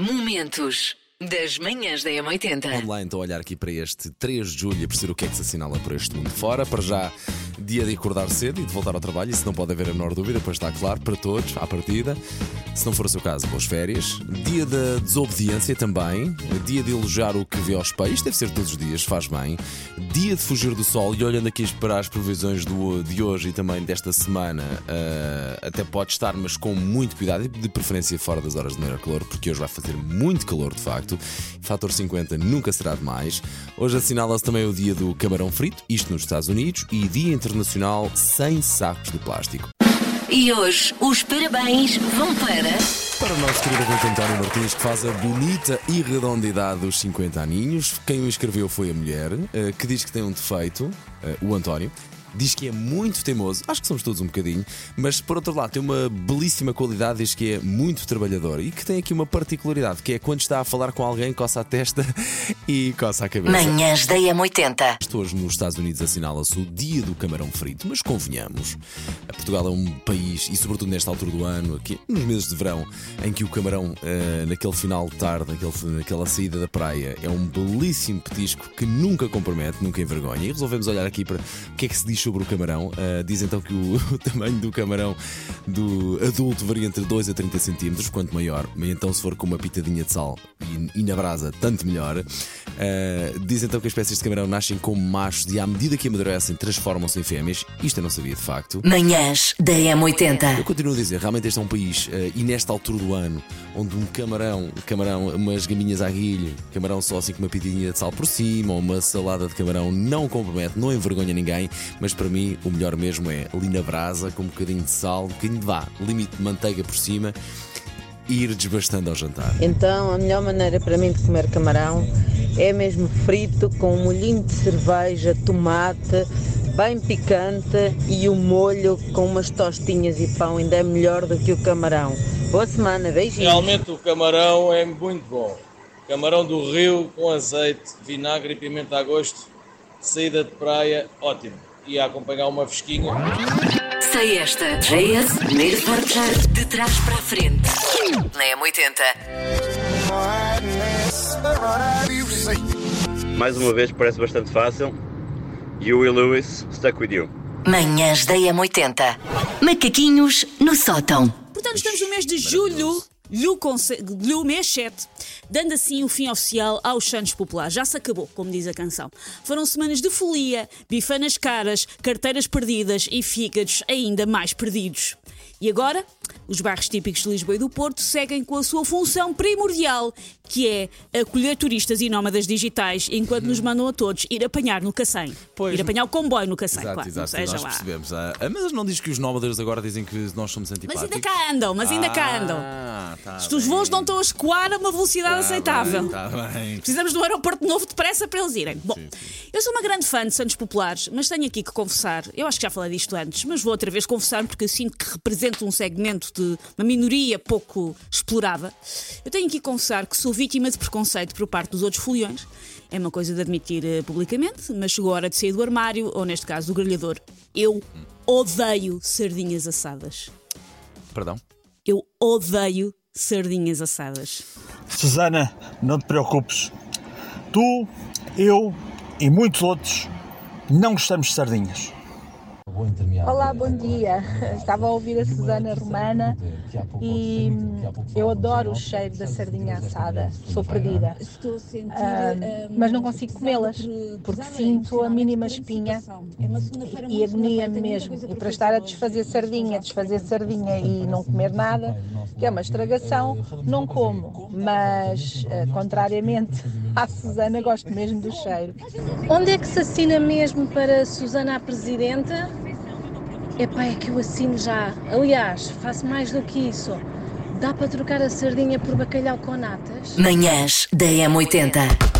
Momentos das manhãs da M80. Vamos lá então olhar aqui para este 3 de julho e perceber o que é que se assinala por este mundo fora. Para já, dia de acordar cedo e de voltar ao trabalho, isso não pode haver a menor dúvida, pois está claro para todos, à partida. Se não for o seu caso, boas férias. Dia da desobediência também. Dia de elogiar o que vê aos peixes, deve ser todos os dias, faz bem. Dia de fugir do sol e olhando aqui para as previsões do, de hoje e também desta semana, uh, até pode estar, mas com muito cuidado e de preferência fora das horas de maior calor, porque hoje vai fazer muito calor de facto. Fator 50 nunca será demais. Hoje assinala-se também o dia do camarão frito, isto nos Estados Unidos, e Dia Internacional sem sacos de plástico. E hoje os parabéns vão para. Para o nosso querido ouvinte António Martins, que faz a bonita e redondidade dos 50 aninhos. Quem o escreveu foi a mulher, eh, que diz que tem um defeito, eh, o António. Diz que é muito teimoso, acho que somos todos um bocadinho, mas por outro lado tem uma belíssima qualidade, diz que é muito trabalhador e que tem aqui uma particularidade, que é quando está a falar com alguém, coça a testa e coça a cabeça. Manhãs da M80. Hoje nos Estados Unidos assinala-se o Dia do Camarão Frito, mas convenhamos, Portugal é um país, e sobretudo nesta altura do ano, aqui nos meses de verão, em que o camarão, uh, naquele final de tarde, naquele, naquela saída da praia, é um belíssimo petisco que nunca compromete, nunca envergonha. E resolvemos olhar aqui para o que é que se diz sobre o camarão. Uh, diz então que o, o, tamanho do camarão do adulto varia entre 2 a 30 centímetros, quanto maior. Então, se for com uma pitadinha de sal e, e na brasa, tanto melhor. Uh, diz então que as espécies de camarão nascem como machos e, à medida que amadurecem, transformam-se em fêmeas. Isto eu não sabia de facto. Manhãs da M80. Eu continuo a dizer, realmente este é um país, uh, e nesta altura do ano, onde um camarão, camarão, umas gaminhas à guilho, camarão só assim com uma pitadinha de sal por cima, ou uma salada de camarão, não compromete, não envergonha ninguém, mas para mim o melhor mesmo é ali na brasa, com um bocadinho de sal, um bocadinho de vá, limite de manteiga por cima e ir desbastando ao jantar. Então a melhor maneira para mim de comer camarão é mesmo frito com um molhinho de cerveja, tomate, bem picante e o molho com umas tostinhas e pão ainda é melhor do que o camarão. Boa semana, beijinhos. Realmente o camarão é muito bom. Camarão do rio com azeite, vinagre e pimenta a gosto, saída de praia, ótimo. E a acompanhar uma fresquinha. Sei esta. JS, primeiro forjar de trás para a frente. Na M80. Mais uma vez, parece bastante fácil. Huey Lewis, stuck with you. Manhãs da M80. Macaquinhos no sótão. Portanto, estamos no mês de julho, lho, conce- lho mês 7, dando assim o fim oficial aos Santos Populares. Já se acabou, como diz a canção. Foram semanas de folia, bifanas caras, carteiras perdidas e fígados ainda mais perdidos. E agora, os bairros típicos de Lisboa e do Porto seguem com a sua função primordial, que é acolher turistas e nómadas digitais, enquanto nos mandam a todos ir apanhar no Cacém. Pois. ir apanhar o comboio no Cacém, Exato, claro. exato, seja nós lá. percebemos. Ah, ah, mas não diz que os nómadas agora dizem que nós somos Mas antipáticos. ainda cá andam, mas ainda cá andam. Ah, tá Os teus bem. voos não estão a escoar a uma velocidade Tá aceitável. bem, Tá bem. Precisamos de um aeroporto novo depressa para eles irem. Bom, Sim, eu sou uma grande fã de Santos Populares, mas tenho aqui que confessar, eu acho que já falei disto antes, mas vou outra vez confessar porque eu sinto que represento um segmento de uma minoria pouco explorada. Eu tenho aqui que confessar que sou vítima de preconceito por parte dos outros foliões. É uma coisa de admitir eh, publicamente, mas chegou a hora de sair do armário, ou neste caso do grelhador. Eu odeio sardinhas assadas. Perdão. Eu odeio sardinhas assadas. Susana, não te preocupes. Tu, eu e muitos outros não gostamos de sardinhas. Olá, bom dia. Estava a ouvir a Susana Romana e eu adoro o cheiro da sardinha assada. Sou perdida. Ah, mas não consigo comê-las porque sinto a mínima espinha e agonia-me mesmo. E para estar a desfazer sardinha, desfazer sardinha e não comer nada, que é uma estragação, não como. Mas, ah, contrariamente à Susana, gosto mesmo do cheiro. Onde é que se assina mesmo para Susana a Presidenta? Epá, é que eu assino já. Aliás, faço mais do que isso. Dá para trocar a sardinha por bacalhau com natas? Manhãs da M80.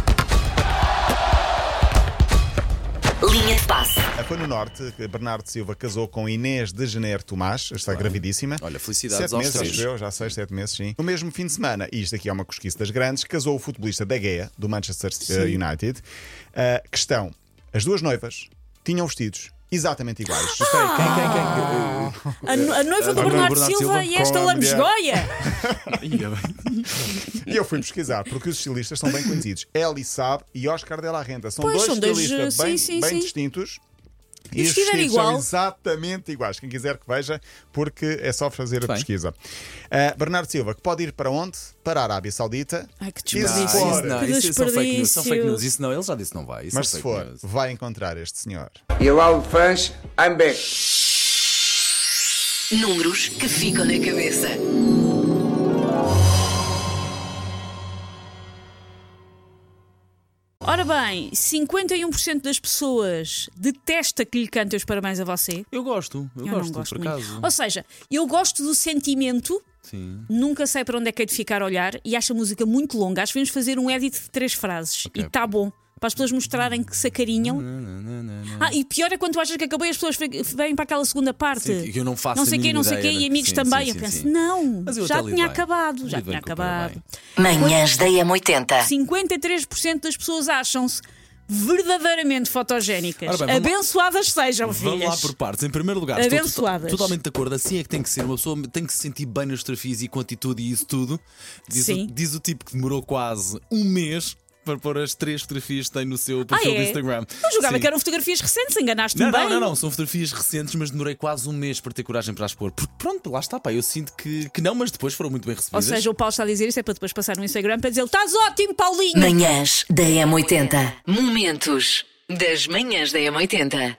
Linha de passe. Foi no Norte que Bernardo Silva casou com Inês de Janeiro Tomás, está gravidíssima. Olha, felicidades Sete aos meses, três. acho eu, já sei, sete meses, sim. No mesmo fim de semana, e isto aqui é uma cosquice das grandes, casou o futebolista da Gea, do Manchester eh, United. Uh, questão: as duas noivas tinham vestidos exatamente iguais. Quem, quem, quem? A, no- a noiva do A Bernardo Bernardo Silva Silva e esta com a mulher. lambesgoia. E eu fui pesquisar, porque os estilistas são bem conhecidos. Eli Saab e Oscar de la Renta. São Pois, dois são dois, estilistas eh, bem, sim, sim, bem sim. distintos. E os se estiver vestidos igual? são exatamente iguais. Quem quiser que veja, porque é só fazer a Bem. pesquisa. Uh, Bernardo Silva, que pode ir para onde? Para a Arábia Saudita. Ai, que E se desperdício. For- não, Que isso são fake news, são fake news. Isso não, ele já disse que não vai. Isso Mas são se fake for, news. vai encontrar este senhor. Old fans, I'm back. Números que ficam na cabeça. Ora bem, 51% das pessoas detesta que lhe cantem os parabéns a você. Eu gosto, eu, Eu gosto, não gosto por muito. acaso. Ou seja, eu gosto do sentimento, Sim. nunca sei para onde é que é de ficar a olhar e acho a música muito longa. Acho que devemos fazer um edit de três frases Ok. e está bom. Para as pessoas mostrarem que se acarinham. Ah, e pior é quando tu achas que acabou e as pessoas vêm para aquela segunda parte. Sim, que eu não faço Não sei a quê, não sei quê, ideia, e amigos sim, também. sim, eu penso, sim. não, eu já tinha bem. acabado, já tinha acabado. Manhãs da M80. 53% das pessoas acham-se verdadeiramente fotogénicas. Bem, vamos lá- Abençoadas sejam, Vamos lá filhas. por partes. Em primeiro lugar, estou Abençoadas. to- totalmente de acordo. Assim é que tem que ser. Uma pessoa tem que se sentir bem nas fotografias e com atitude e isso tudo. Diz, Sim. O, diz o tipo que demorou quase um mês para pôr as três fotografias que tem no seu Ah, perfil do é? Instagram. Eu julgava Sim. que eram fotografias recentes, enganaste-me Não, bem. não, não, não, são fotografias recentes, mas demorei quase um mês para ter coragem para as pôr. Porque pronto, lá está, pá. Eu sinto que, que não, mas depois foram muito bem Ou recebidas. seja, o Paulo está a dizer isso é para depois passar no Instagram para dizer: estás ótimo, Paulinho! Manhãs da M80. Momentos das manhãs da M80.